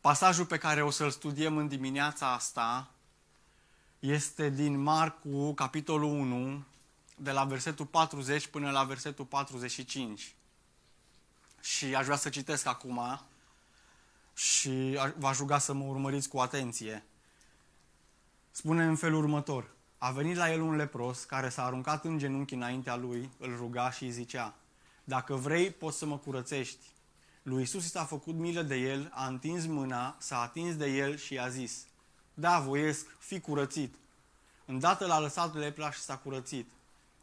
Pasajul pe care o să-l studiem în dimineața asta este din Marcu, capitolul 1, de la versetul 40 până la versetul 45. Și aș vrea să citesc acum și v-aș ruga să mă urmăriți cu atenție. Spune în felul următor. A venit la el un lepros care s-a aruncat în genunchi înaintea lui, îl ruga și îi zicea, Dacă vrei, poți să mă curățești. Lui Isus i s-a făcut milă de el, a întins mâna, s-a atins de el și i-a zis, Da, voiesc, fi curățit. Îndată l-a lăsat lepra și s-a curățit.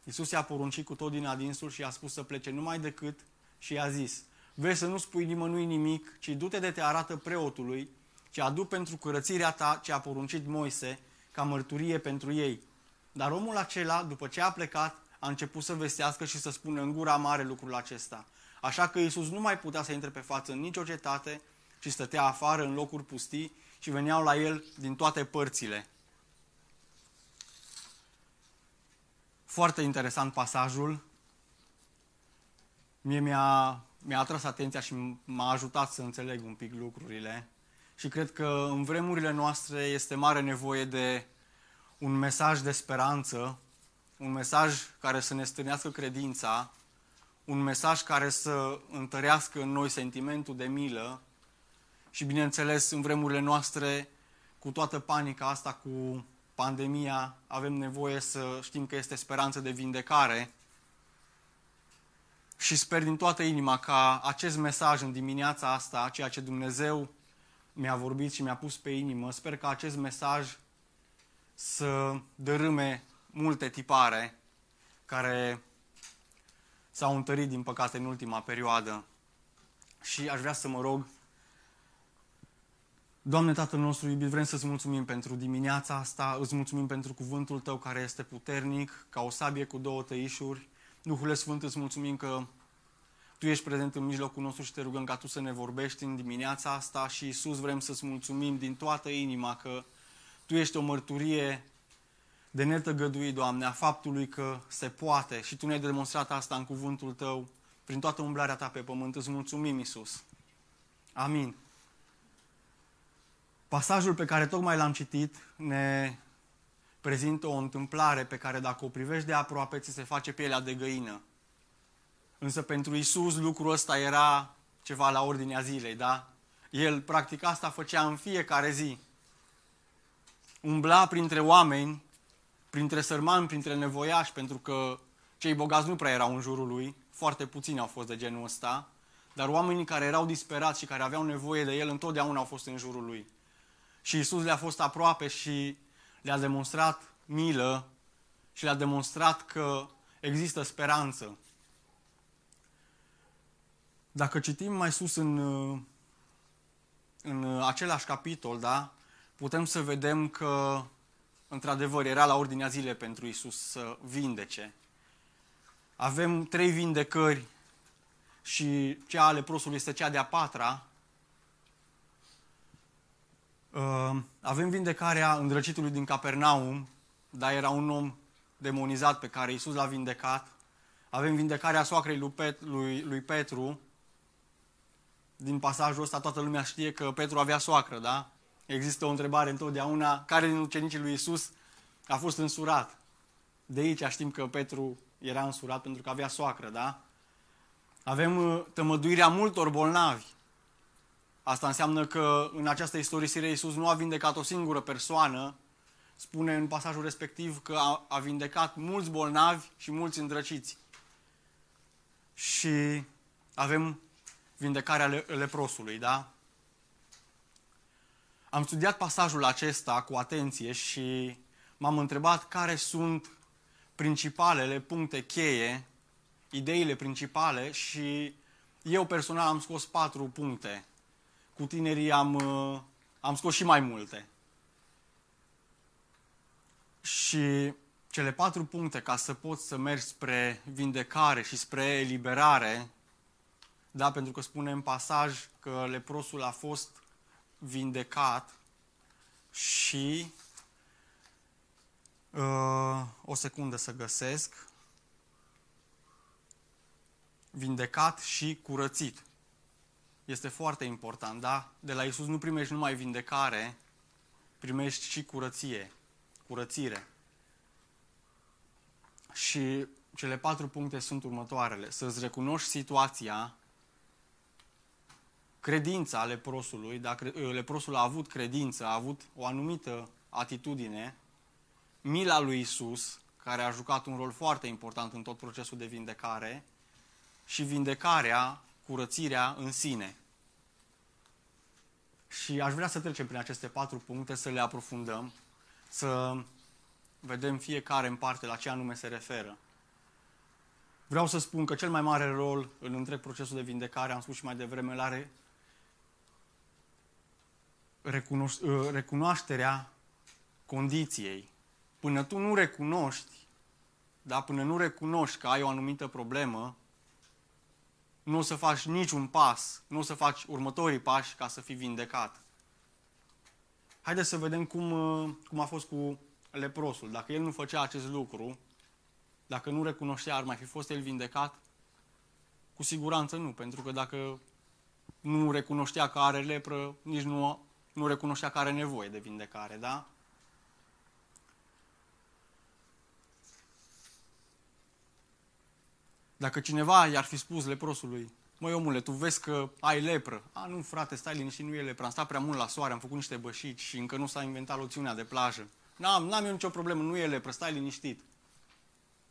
Isus i-a poruncit cu tot din adinsul și i-a spus să plece numai decât și i-a zis, Vezi să nu spui nimănui nimic, ci du-te de te arată preotului, ci adu pentru curățirea ta ce a poruncit Moise, ca mărturie pentru ei. Dar omul acela, după ce a plecat, a început să vestească și să spună în gura mare lucrul acesta. Așa că Iisus nu mai putea să intre pe față în nicio cetate, ci stătea afară în locuri pustii și veneau la el din toate părțile. Foarte interesant pasajul. Mie mi-a, mi-a atras atenția și m-a ajutat să înțeleg un pic lucrurile. Și cred că în vremurile noastre este mare nevoie de un mesaj de speranță, un mesaj care să ne stârnească credința, un mesaj care să întărească în noi sentimentul de milă și, bineînțeles, în vremurile noastre, cu toată panica asta, cu pandemia, avem nevoie să știm că este speranță de vindecare. Și sper din toată inima ca acest mesaj în dimineața asta, ceea ce Dumnezeu mi-a vorbit și mi-a pus pe inimă, sper că acest mesaj să dărâme multe tipare care s-au întărit, din păcate, în ultima perioadă. Și aș vrea să mă rog, Doamne Tatăl nostru iubit, vrem să-ți mulțumim pentru dimineața asta, îți mulțumim pentru cuvântul Tău care este puternic, ca o sabie cu două tăișuri. Duhule Sfânt, îți mulțumim că Tu ești prezent în mijlocul nostru și te rugăm ca Tu să ne vorbești în dimineața asta și Iisus vrem să-ți mulțumim din toată inima că Tu ești o mărturie de netăgăduit, Doamne, a faptului că se poate și Tu ne-ai demonstrat asta în cuvântul Tău, prin toată umblarea Ta pe pământ. Îți mulțumim, Iisus. Amin. Pasajul pe care tocmai l-am citit ne prezintă o întâmplare pe care dacă o privești de aproape, ți se face pielea de găină. Însă pentru Isus lucrul ăsta era ceva la ordinea zilei, da? El practic asta făcea în fiecare zi. Umbla printre oameni printre sărmani, printre nevoiași, pentru că cei bogați nu prea erau în jurul lui, foarte puțini au fost de genul ăsta, dar oamenii care erau disperați și care aveau nevoie de el întotdeauna au fost în jurul lui. Și Isus le-a fost aproape și le-a demonstrat milă și le-a demonstrat că există speranță. Dacă citim mai sus în, în același capitol, da, putem să vedem că într-adevăr, era la ordinea zilei pentru Isus să vindece. Avem trei vindecări și cea ale prosului este cea de-a patra. Uh, avem vindecarea îndrăcitului din Capernaum, dar era un om demonizat pe care Isus l-a vindecat. Avem vindecarea soacrei lui, Pet, lui, lui Petru. Din pasajul ăsta toată lumea știe că Petru avea soacră, da? Există o întrebare întotdeauna, care din ucenicii lui Isus a fost însurat? De aici știm că Petru era însurat pentru că avea soacră, da? Avem uh, tămăduirea multor bolnavi. Asta înseamnă că în această istorisire Iisus nu a vindecat o singură persoană, spune în pasajul respectiv că a, a vindecat mulți bolnavi și mulți îndrăciți. Și avem vindecarea leprosului, da? Am studiat pasajul acesta cu atenție și m-am întrebat care sunt principalele puncte cheie, ideile principale și eu personal am scos patru puncte. Cu tinerii am, uh, am scos și mai multe. Și cele patru puncte ca să poți să mergi spre vindecare și spre eliberare, da, pentru că spune în pasaj că leprosul a fost vindecat și uh, o secundă să găsesc vindecat și curățit. este foarte important, da? De la Isus nu primești numai vindecare, primești și curăție, curățire. Și cele patru puncte sunt următoarele. Să-ți recunoști situația, credința leprosului, dacă leprosul a avut credință, a avut o anumită atitudine, mila lui Isus, care a jucat un rol foarte important în tot procesul de vindecare, și vindecarea, curățirea în sine. Și aș vrea să trecem prin aceste patru puncte, să le aprofundăm, să vedem fiecare în parte la ce anume se referă. Vreau să spun că cel mai mare rol în întreg procesul de vindecare, am spus și mai devreme, îl are recunoașterea condiției. Până tu nu recunoști, da, până nu recunoști că ai o anumită problemă, nu o să faci niciun pas, nu o să faci următorii pași ca să fii vindecat. Haideți să vedem cum, cum a fost cu leprosul. Dacă el nu făcea acest lucru, dacă nu recunoștea, ar mai fi fost el vindecat? Cu siguranță nu, pentru că dacă nu recunoștea că are lepră, nici nu, nu recunoștea că are nevoie de vindecare, da? Dacă cineva i-ar fi spus leprosului, măi omule, tu vezi că ai lepră. A, nu frate, stai liniștit, nu e lepră. Am stat prea mult la soare, am făcut niște bășici și încă nu s-a inventat loțiunea de plajă. N-am, n-am eu nicio problemă, nu e lepră, stai liniștit.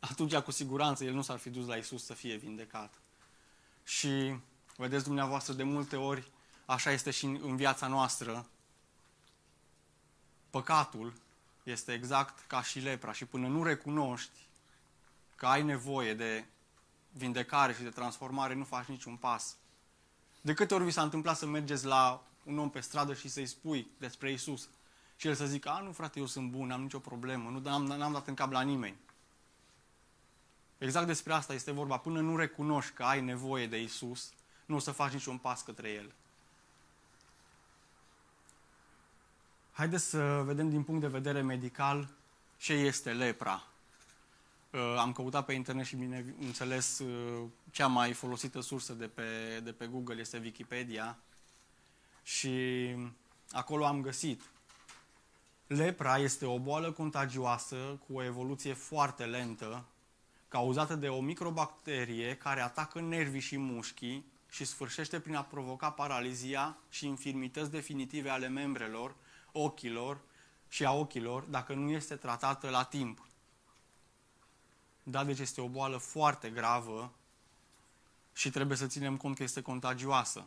Atunci, cu siguranță, el nu s-ar fi dus la Isus să fie vindecat. Și, vedeți dumneavoastră, de multe ori, așa este și în viața noastră. Păcatul este exact ca și lepra și până nu recunoști că ai nevoie de vindecare și de transformare, nu faci niciun pas. De câte ori vi s-a întâmplat să mergeți la un om pe stradă și să-i spui despre Isus și el să zică, a, nu frate, eu sunt bun, n-am nicio problemă, nu n-am, n-am dat în cap la nimeni. Exact despre asta este vorba. Până nu recunoști că ai nevoie de Isus, nu o să faci niciun pas către El. Haideți să vedem din punct de vedere medical ce este lepra. Uh, am căutat pe internet și, bineînțeles, uh, cea mai folosită sursă de pe, de pe Google este Wikipedia și acolo am găsit. Lepra este o boală contagioasă cu o evoluție foarte lentă, cauzată de o microbacterie care atacă nervii și mușchii și sfârșește prin a provoca paralizia și infirmități definitive ale membrelor, ochilor și a ochilor dacă nu este tratată la timp. Da, deci este o boală foarte gravă și trebuie să ținem cont că este contagioasă.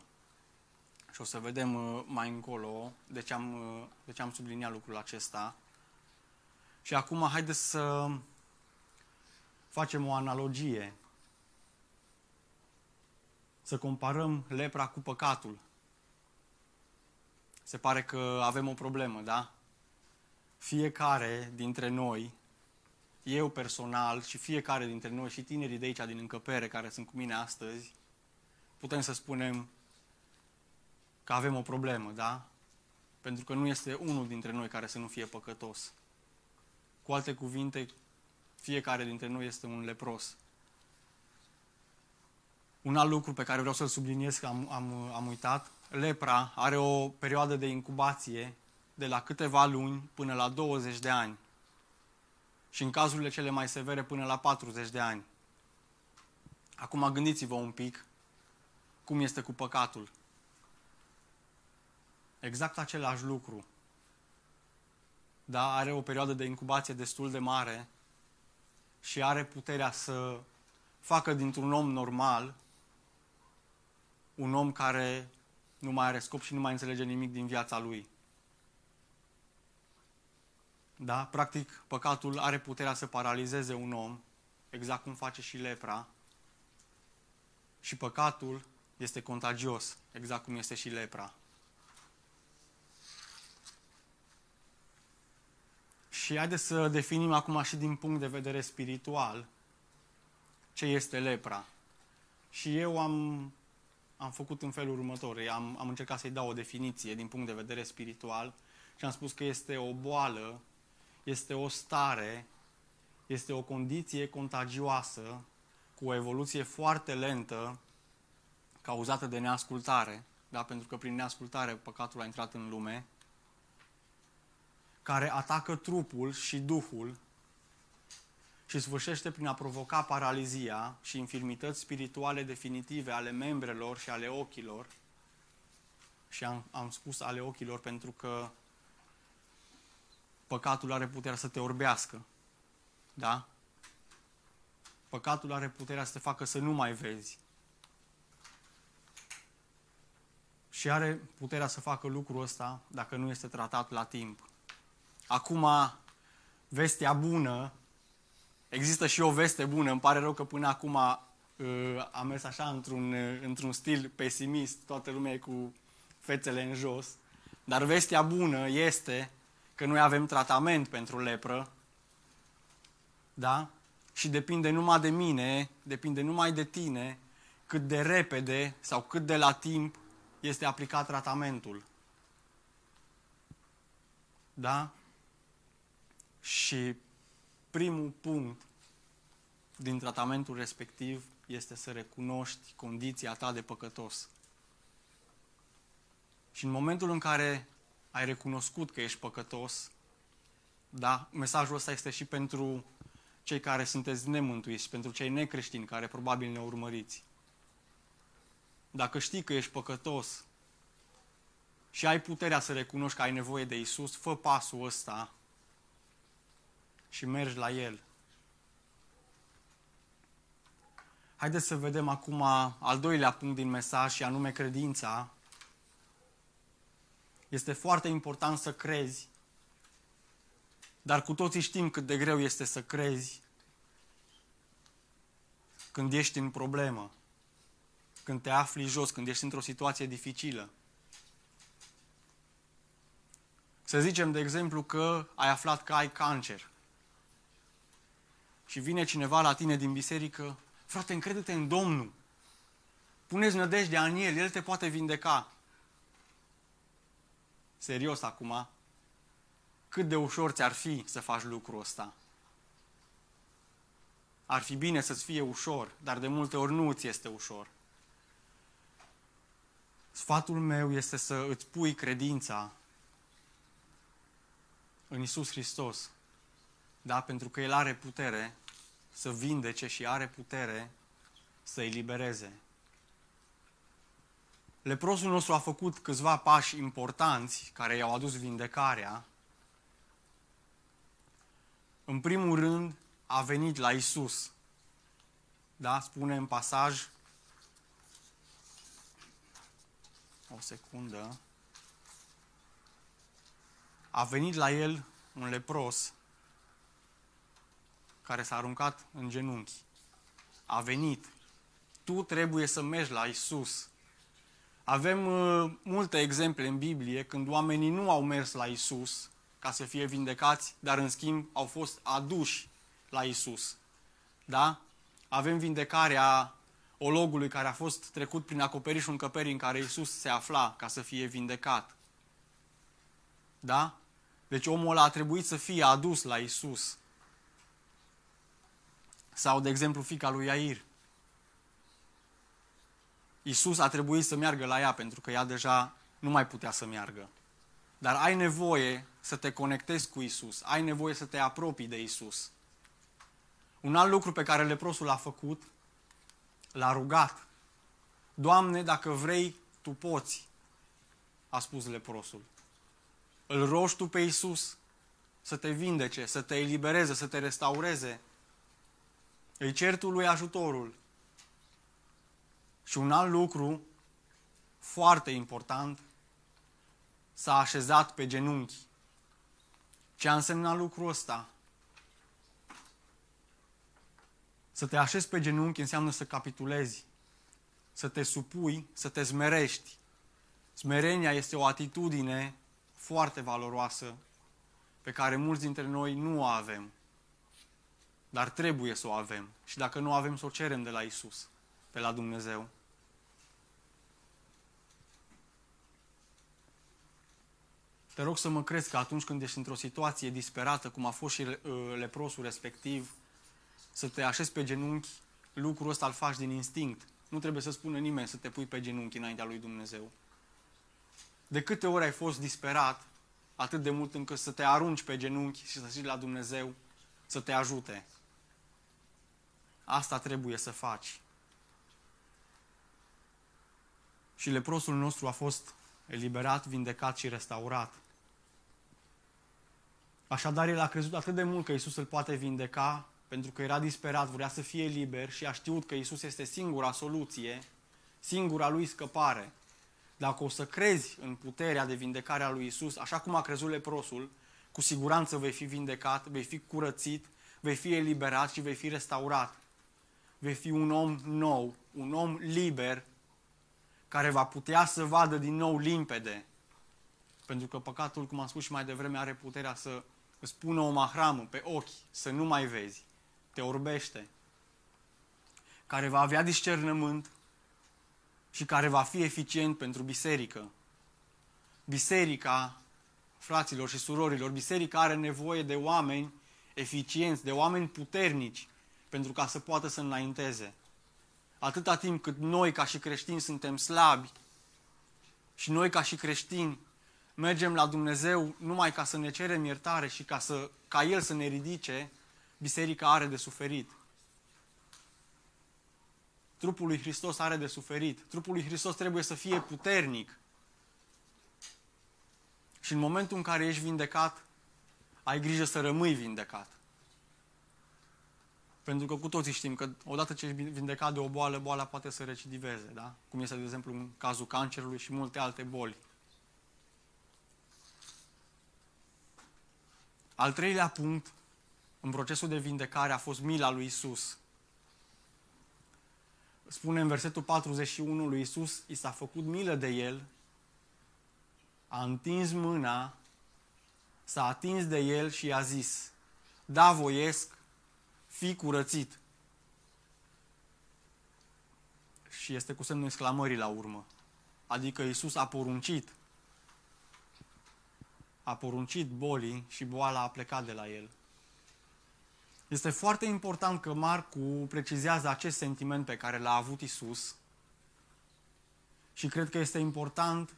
Și o să vedem uh, mai încolo de ce am, uh, de ce am subliniat lucrul acesta. Și acum haideți să facem o analogie. Să comparăm lepra cu păcatul. Se pare că avem o problemă, da? Fiecare dintre noi eu personal și fiecare dintre noi și tinerii de aici din încăpere care sunt cu mine astăzi, putem să spunem că avem o problemă, da? Pentru că nu este unul dintre noi care să nu fie păcătos. Cu alte cuvinte, fiecare dintre noi este un lepros. Un alt lucru pe care vreau să-l subliniez, că am, am, am uitat, lepra are o perioadă de incubație de la câteva luni până la 20 de ani și în cazurile cele mai severe până la 40 de ani. Acum gândiți-vă un pic cum este cu păcatul. Exact același lucru. Da, are o perioadă de incubație destul de mare și are puterea să facă dintr-un om normal un om care nu mai are scop și nu mai înțelege nimic din viața lui. Da? Practic, păcatul are puterea să paralizeze un om, exact cum face și lepra. Și păcatul este contagios, exact cum este și lepra. Și haideți să definim acum și din punct de vedere spiritual ce este lepra. Și eu am, am făcut în felul următor. Am, am încercat să-i dau o definiție din punct de vedere spiritual și am spus că este o boală este o stare, este o condiție contagioasă cu o evoluție foarte lentă cauzată de neascultare. da? pentru că prin neascultare păcatul a intrat în lume, care atacă trupul și duhul și sfârșește prin a provoca paralizia și infirmități spirituale definitive ale membrelor și ale ochilor. Și am, am spus ale ochilor pentru că păcatul are puterea să te orbească. Da? Păcatul are puterea să te facă să nu mai vezi. Și are puterea să facă lucrul ăsta dacă nu este tratat la timp. Acum, vestea bună, există și o veste bună, îmi pare rău că până acum uh, am mers așa într-un, uh, într-un stil pesimist, toată lumea e cu fețele în jos, dar vestea bună este că noi avem tratament pentru lepră, da? Și depinde numai de mine, depinde numai de tine, cât de repede sau cât de la timp este aplicat tratamentul. Da? Și primul punct din tratamentul respectiv este să recunoști condiția ta de păcătos. Și în momentul în care ai recunoscut că ești păcătos, da, mesajul ăsta este și pentru cei care sunteți nemântuiți, pentru cei necreștini care probabil ne urmăriți. Dacă știi că ești păcătos și ai puterea să recunoști că ai nevoie de Isus, fă pasul ăsta și mergi la El. Haideți să vedem acum al doilea punct din mesaj și anume credința. Este foarte important să crezi, dar cu toții știm cât de greu este să crezi când ești în problemă, când te afli jos, când ești într-o situație dificilă. Să zicem, de exemplu, că ai aflat că ai cancer și vine cineva la tine din biserică, frate, încrede-te în Domnul. Puneți nădejdea în El, El te poate vindeca. Serios acum, cât de ușor ți-ar fi să faci lucrul ăsta? Ar fi bine să-ți fie ușor, dar de multe ori nu ți este ușor. Sfatul meu este să îți pui credința în Isus Hristos. Da? Pentru că El are putere să vindece și are putere să elibereze. Leprosul nostru a făcut câțiva pași importanți care i-au adus vindecarea. În primul rând, a venit la Isus. Da? Spune în pasaj. O secundă. A venit la el un lepros care s-a aruncat în genunchi. A venit. Tu trebuie să mergi la Isus. Avem uh, multe exemple în Biblie când oamenii nu au mers la Isus ca să fie vindecați, dar în schimb au fost aduși la Isus. Da? Avem vindecarea ologului care a fost trecut prin acoperișul încăperii în care Isus se afla ca să fie vindecat. Da? Deci omul ăla a trebuit să fie adus la Isus. Sau, de exemplu, fica lui Iair. Isus a trebuit să meargă la ea pentru că ea deja nu mai putea să meargă. Dar ai nevoie să te conectezi cu Isus, ai nevoie să te apropii de Isus. Un alt lucru pe care leprosul l-a făcut, l-a rugat. Doamne, dacă vrei, Tu poți, a spus leprosul. Îl rogi Tu pe Isus să te vindece, să te elibereze, să te restaureze. Îi cer Tu lui ajutorul. Și un alt lucru foarte important, s-a așezat pe genunchi. Ce a însemnat lucrul ăsta? Să te așezi pe genunchi înseamnă să capitulezi, să te supui, să te smerești. Smerenia este o atitudine foarte valoroasă pe care mulți dintre noi nu o avem. Dar trebuie să o avem. Și dacă nu o avem, să o cerem de la Isus, de la Dumnezeu. Te rog să mă crezi că atunci când ești într-o situație disperată, cum a fost și uh, leprosul respectiv, să te așezi pe genunchi, lucrul ăsta îl faci din instinct. Nu trebuie să spună nimeni să te pui pe genunchi înaintea lui Dumnezeu. De câte ori ai fost disperat atât de mult încât să te arunci pe genunchi și să zici la Dumnezeu să te ajute. Asta trebuie să faci. Și leprosul nostru a fost eliberat, vindecat și restaurat. Așadar, el a crezut atât de mult că Isus îl poate vindeca, pentru că era disperat, vrea să fie liber și a știut că Isus este singura soluție, singura lui scăpare. Dacă o să crezi în puterea de vindecare a lui Isus, așa cum a crezut leprosul, cu siguranță vei fi vindecat, vei fi curățit, vei fi eliberat și vei fi restaurat. Vei fi un om nou, un om liber, care va putea să vadă din nou limpede. Pentru că păcatul, cum am spus și mai devreme, are puterea să îți pună o mahramă pe ochi, să nu mai vezi. Te orbește. Care va avea discernământ și care va fi eficient pentru biserică. Biserica, fraților și surorilor, biserica are nevoie de oameni eficienți, de oameni puternici, pentru ca să poată să înainteze. Atâta timp cât noi, ca și creștini, suntem slabi și noi, ca și creștini, mergem la Dumnezeu numai ca să ne cerem iertare și ca, să, ca El să ne ridice, biserica are de suferit. Trupul lui Hristos are de suferit. Trupul lui Hristos trebuie să fie puternic. Și în momentul în care ești vindecat, ai grijă să rămâi vindecat. Pentru că cu toții știm că odată ce ești vindecat de o boală, boala poate să recidiveze, da? Cum este, de exemplu, în cazul cancerului și multe alte boli. Al treilea punct în procesul de vindecare a fost mila lui Isus. Spune în versetul 41 lui Isus, i s-a făcut milă de el, a întins mâna, s-a atins de el și i-a zis, da, voiesc, fi curățit. Și este cu semnul exclamării la urmă. Adică Isus a poruncit. A poruncit bolii și boala a plecat de la el. Este foarte important că Marcu precizează acest sentiment pe care l-a avut Isus și cred că este important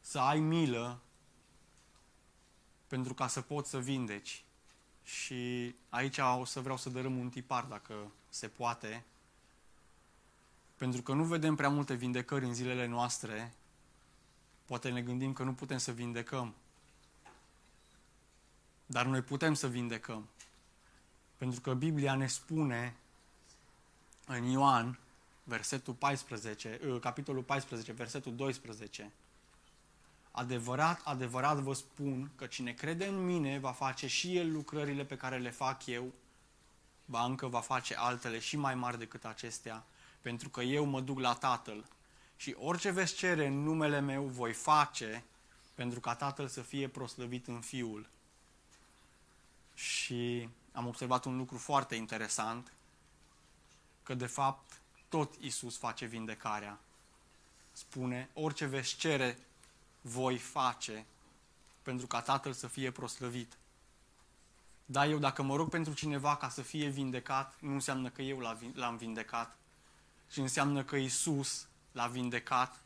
să ai milă pentru ca să poți să vindeci. Și aici o să vreau să dărâm un tipar, dacă se poate, pentru că nu vedem prea multe vindecări în zilele noastre, poate ne gândim că nu putem să vindecăm. Dar noi putem să vindecăm. Pentru că Biblia ne spune în Ioan, versetul 14, ă, capitolul 14, versetul 12, Adevărat, adevărat vă spun că cine crede în mine va face și el lucrările pe care le fac eu, ba încă va face altele și mai mari decât acestea, pentru că eu mă duc la Tatăl. Și orice veți cere în numele meu voi face, pentru ca Tatăl să fie proslăvit în Fiul. Și am observat un lucru foarte interesant, că de fapt tot Isus face vindecarea. Spune, orice veți cere voi face pentru ca Tatăl să fie proslăvit. Da, eu dacă mă rog pentru cineva ca să fie vindecat, nu înseamnă că eu l-am vindecat, ci înseamnă că Isus l-a vindecat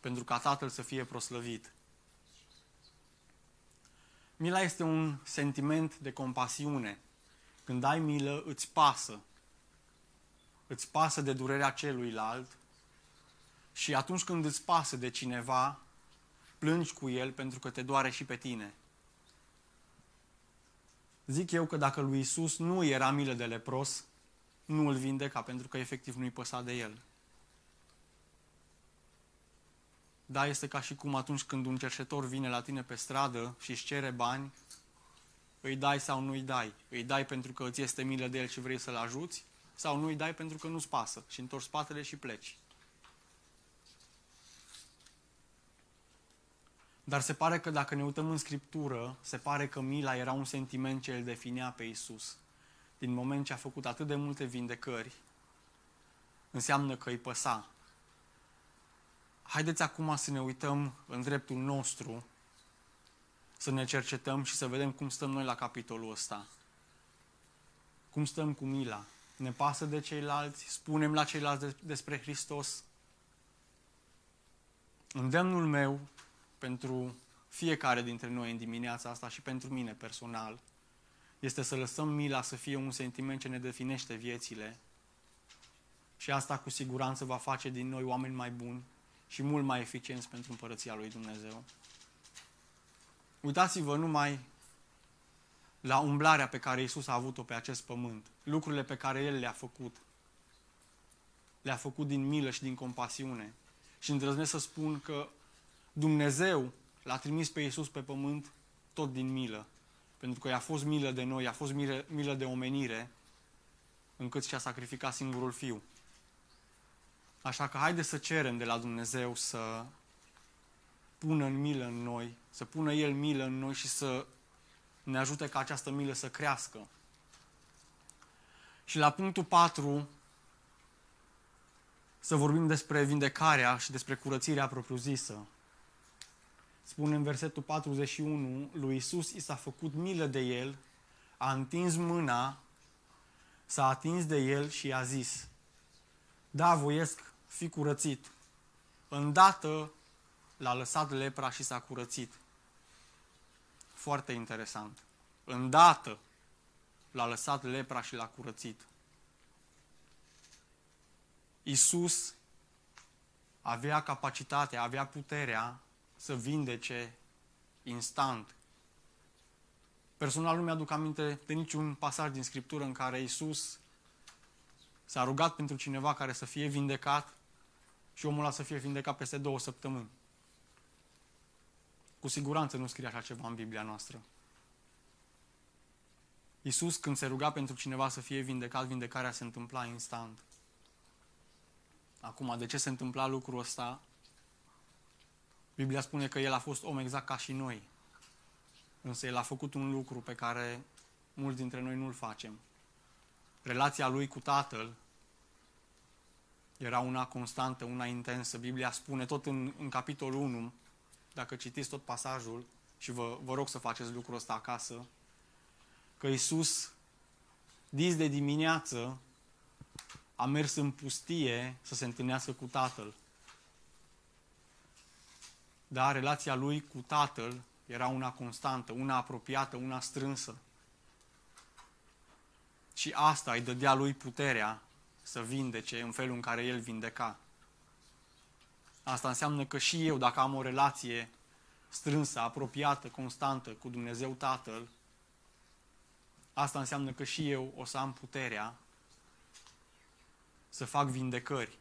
pentru ca Tatăl să fie proslăvit. Mila este un sentiment de compasiune. Când ai milă, îți pasă. Îți pasă de durerea celuilalt și atunci când îți pasă de cineva, plângi cu el pentru că te doare și pe tine. Zic eu că dacă lui Isus nu era milă de lepros, nu îl vindeca pentru că efectiv nu-i păsa de el. Da, este ca și cum atunci când un cerșetor vine la tine pe stradă și își cere bani, îi dai sau nu îi dai. Îi dai pentru că îți este milă de el și vrei să-l ajuți, sau nu îi dai pentru că nu-ți pasă și întorci spatele și pleci. Dar se pare că dacă ne uităm în Scriptură, se pare că mila era un sentiment ce îl definea pe Isus. Din moment ce a făcut atât de multe vindecări, înseamnă că îi păsa. Haideți acum să ne uităm în dreptul nostru, să ne cercetăm și să vedem cum stăm noi la capitolul ăsta. Cum stăm cu mila? Ne pasă de ceilalți? Spunem la ceilalți despre Hristos? Îndemnul meu pentru fiecare dintre noi în dimineața asta și pentru mine personal este să lăsăm mila să fie un sentiment ce ne definește viețile. Și asta cu siguranță va face din noi oameni mai buni și mult mai eficienți pentru împărăția lui Dumnezeu. Uitați-vă numai la umblarea pe care Isus a avut-o pe acest pământ, lucrurile pe care El le-a făcut. Le-a făcut din milă și din compasiune. Și îndrăznesc să spun că Dumnezeu l-a trimis pe Isus pe pământ tot din milă. Pentru că i-a fost milă de noi, i-a fost milă, milă de omenire, încât și-a sacrificat singurul fiu. Așa că haide să cerem de la Dumnezeu să pună în milă în noi, să pună El milă în noi și să ne ajute ca această milă să crească. Și la punctul 4 să vorbim despre vindecarea și despre curățirea propriu-zisă. Spune în versetul 41, lui Isus i s-a făcut milă de el, a întins mâna, s-a atins de el și i-a zis, da, voiesc, fi curățit. Îndată l-a lăsat lepra și s-a curățit. Foarte interesant. Îndată l-a lăsat lepra și l-a curățit. Isus avea capacitatea, avea puterea să vindece instant. Personal nu mi-aduc aminte de niciun pasaj din Scriptură în care Isus s-a rugat pentru cineva care să fie vindecat și omul ăla să fie vindecat peste două săptămâni. Cu siguranță nu scrie așa ceva în Biblia noastră. Iisus, când se ruga pentru cineva să fie vindecat, vindecarea se întâmpla instant. Acum, de ce se întâmpla lucrul ăsta? Biblia spune că El a fost om exact ca și noi. Însă El a făcut un lucru pe care mulți dintre noi nu-l facem. Relația Lui cu Tatăl era una constantă, una intensă. Biblia spune tot în, în capitolul 1, dacă citiți tot pasajul, și vă, vă rog să faceți lucrul ăsta acasă, că Iisus, dis de dimineață, a mers în pustie să se întâlnească cu Tatăl. Dar relația lui cu Tatăl era una constantă, una apropiată, una strânsă. Și asta îi dădea lui puterea să vindece în felul în care el vindeca. Asta înseamnă că și eu, dacă am o relație strânsă, apropiată, constantă cu Dumnezeu Tatăl, asta înseamnă că și eu o să am puterea să fac vindecări.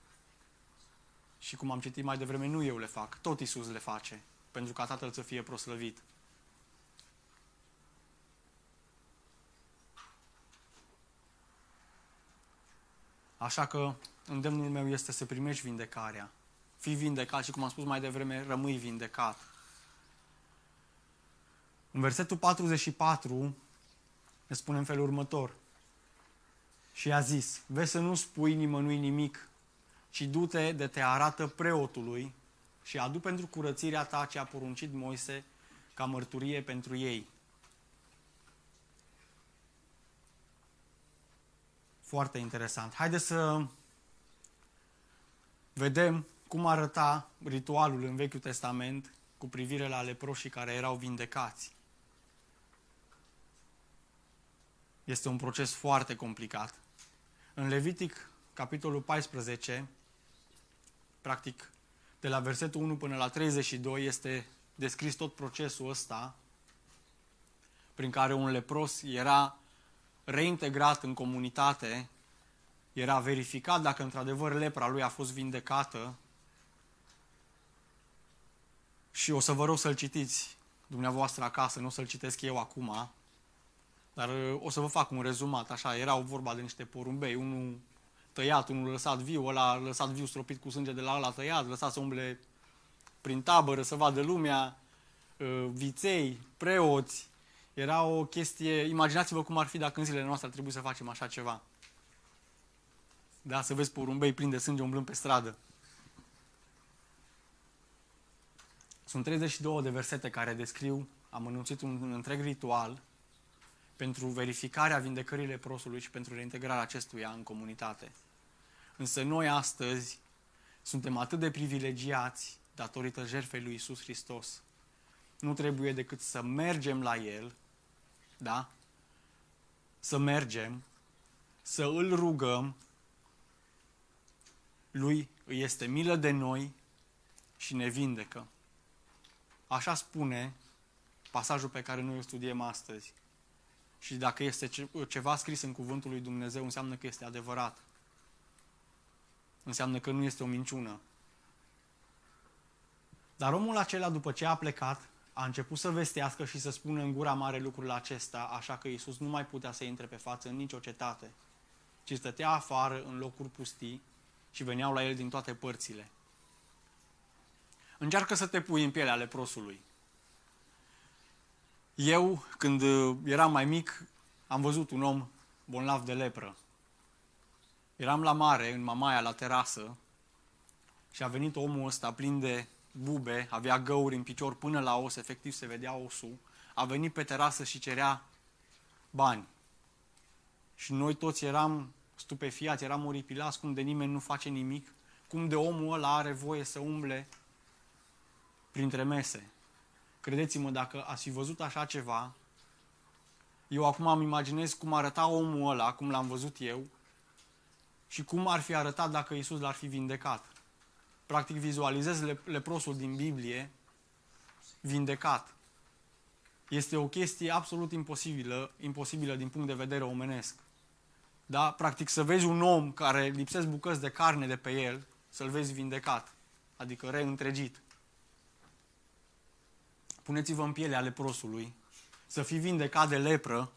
Și cum am citit mai devreme, nu eu le fac, tot Isus le face, pentru ca Tatăl să fie proslăvit. Așa că îndemnul meu este să primești vindecarea. Fii vindecat și, cum am spus mai devreme, rămâi vindecat. În versetul 44 ne spune în felul următor. Și a zis, vezi să nu spui nimănui nimic, ci du-te de te arată preotului și adu pentru curățirea ta ce a poruncit Moise ca mărturie pentru ei. Foarte interesant. Haideți să vedem cum arăta ritualul în Vechiul Testament cu privire la leproșii care erau vindecați. Este un proces foarte complicat. În Levitic, capitolul 14, practic, de la versetul 1 până la 32, este descris tot procesul ăsta prin care un lepros era reintegrat în comunitate, era verificat dacă într-adevăr lepra lui a fost vindecată. Și o să vă rog să-l citiți dumneavoastră acasă, nu o să-l citesc eu acum, dar uh, o să vă fac un rezumat, așa, erau vorba de niște porumbei, unul tăiat, unul lăsat viu, ăla lăsat viu stropit cu sânge de la ăla tăiat, lăsat să umble prin tabără, să vadă lumea, uh, viței, preoți, era o chestie, imaginați-vă cum ar fi dacă în zilele noastre ar trebui să facem așa ceva. Da, să vezi porumbei plini de sânge umblând pe stradă. Sunt 32 de versete care descriu, am anunțit un întreg ritual pentru verificarea vindecării leprosului și pentru reintegrarea acestuia în comunitate. Însă noi astăzi suntem atât de privilegiați datorită jertfei lui Isus Hristos, nu trebuie decât să mergem la El, da? Să mergem, să îl rugăm, lui îi este milă de noi și ne vindecă. Așa spune pasajul pe care noi îl studiem astăzi. Și dacă este ceva scris în cuvântul lui Dumnezeu, înseamnă că este adevărat. Înseamnă că nu este o minciună. Dar omul acela, după ce a plecat, a început să vestească și să spună în gura mare lucrul acesta, așa că Iisus nu mai putea să intre pe față în nicio cetate, ci stătea afară în locuri pustii și veneau la el din toate părțile. Încearcă să te pui în pielea leprosului. Eu, când eram mai mic, am văzut un om bolnav de lepră. Eram la mare, în Mamaia, la terasă, și a venit omul ăsta plin de bube, avea găuri în picior până la os, efectiv se vedea osul, a venit pe terasă și cerea bani. Și noi toți eram stupefiați, eram oripilați, cum de nimeni nu face nimic, cum de omul ăla are voie să umble printre mese. Credeți-mă, dacă ați fi văzut așa ceva, eu acum îmi imaginez cum arăta omul ăla, cum l-am văzut eu, și cum ar fi arătat dacă Isus l-ar fi vindecat. Practic vizualizez leprosul din Biblie vindecat. Este o chestie absolut imposibilă, imposibilă din punct de vedere omenesc. Da? Practic să vezi un om care lipsesc bucăți de carne de pe el, să-l vezi vindecat, adică reîntregit. Puneți-vă în pielea leprosului, să fii vindecat de lepră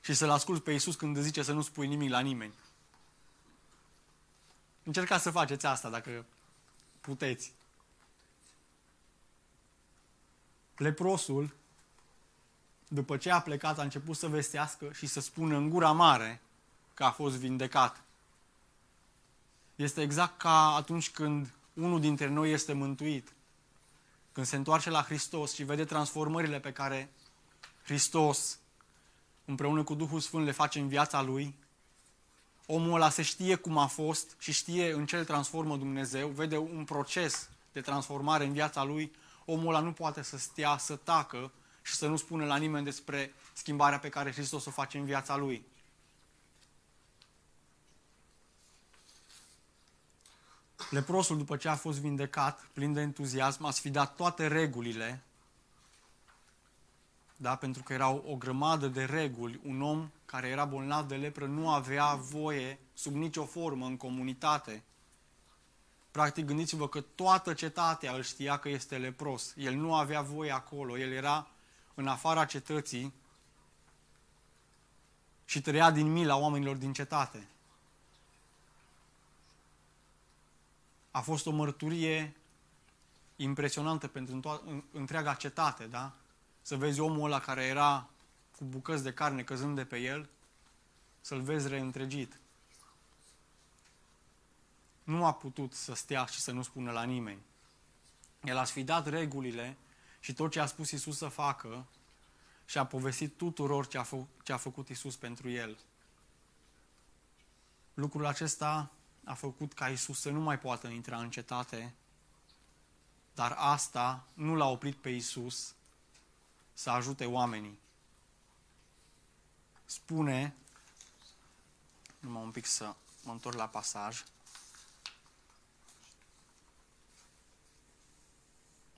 și să-L asculți pe Iisus când îți zice să nu spui nimic la nimeni. Încercați să faceți asta dacă puteți. Leprosul, după ce a plecat, a început să vestească și să spună în gura mare că a fost vindecat. Este exact ca atunci când unul dintre noi este mântuit. Când se întoarce la Hristos și vede transformările pe care Hristos împreună cu Duhul Sfânt le face în viața lui, omul ăla se știe cum a fost și știe în ce îl transformă Dumnezeu, vede un proces de transformare în viața lui, omul ăla nu poate să stea, să tacă și să nu spună la nimeni despre schimbarea pe care Hristos o face în viața lui. Leprosul, după ce a fost vindecat, plin de entuziasm, a sfidat toate regulile, da? pentru că erau o grămadă de reguli. Un om care era bolnav de lepră nu avea voie sub nicio formă în comunitate. Practic, gândiți-vă că toată cetatea îl știa că este lepros. El nu avea voie acolo, el era în afara cetății și trăia din mila oamenilor din cetate. A fost o mărturie impresionantă pentru întreaga cetate, da? Să vezi omul ăla care era cu bucăți de carne căzând de pe el, să-l vezi reîntregit. Nu a putut să stea și să nu spună la nimeni. El a sfidat regulile și tot ce a spus Isus să facă și a povestit tuturor ce a, fă, ce a făcut Isus pentru el. Lucrul acesta a făcut ca Isus să nu mai poată intra în cetate, dar asta nu l-a oprit pe Isus să ajute oamenii. Spune, numai un pic să mă întorc la pasaj,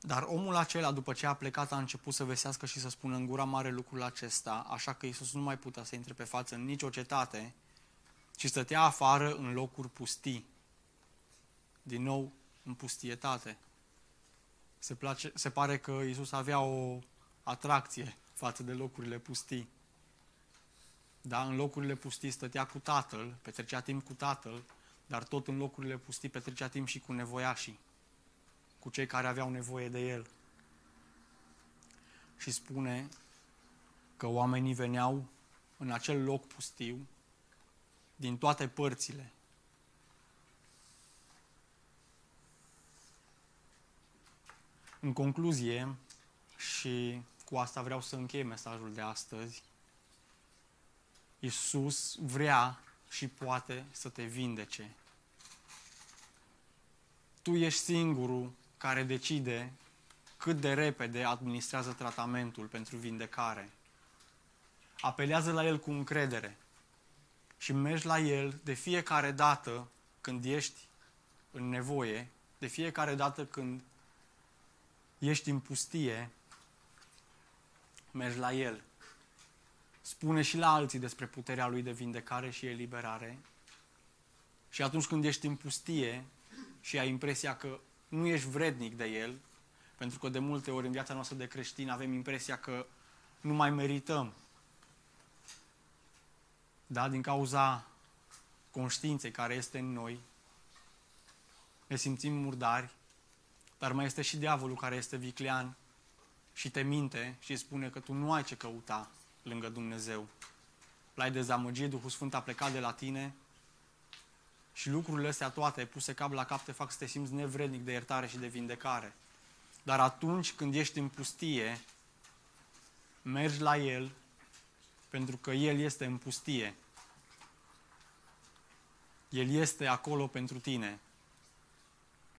Dar omul acela, după ce a plecat, a început să vesească și să spună în gura mare lucrul acesta, așa că Iisus nu mai putea să intre pe față în nicio cetate, ci stătea afară în locuri pustii. Din nou, în pustietate. Se, place, se pare că Iisus avea o atracție față de locurile pustii. Da, în locurile pustii stătea cu tatăl, petrecea timp cu tatăl, dar tot în locurile pustii petrecea timp și cu nevoiașii, cu cei care aveau nevoie de el. Și spune că oamenii veneau în acel loc pustiu din toate părțile. În concluzie, și cu asta vreau să închei mesajul de astăzi, Iisus vrea și poate să te vindece. Tu ești singurul care decide cât de repede administrează tratamentul pentru vindecare. Apelează la El cu încredere și mergi la El de fiecare dată când ești în nevoie, de fiecare dată când ești în pustie, mergi la El. Spune și la alții despre puterea Lui de vindecare și eliberare. Și atunci când ești în pustie și ai impresia că nu ești vrednic de El, pentru că de multe ori în viața noastră de creștin avem impresia că nu mai merităm. Da? Din cauza conștiinței care este în noi, ne simțim murdari, dar mai este și diavolul care este viclean și te minte și spune că tu nu ai ce căuta lângă Dumnezeu. L-ai dezamăgit, Duhul Sfânt a plecat de la tine și lucrurile astea toate puse cap la cap te fac să te simți nevrednic de iertare și de vindecare. Dar atunci când ești în pustie, mergi la El pentru că El este în pustie. El este acolo pentru tine.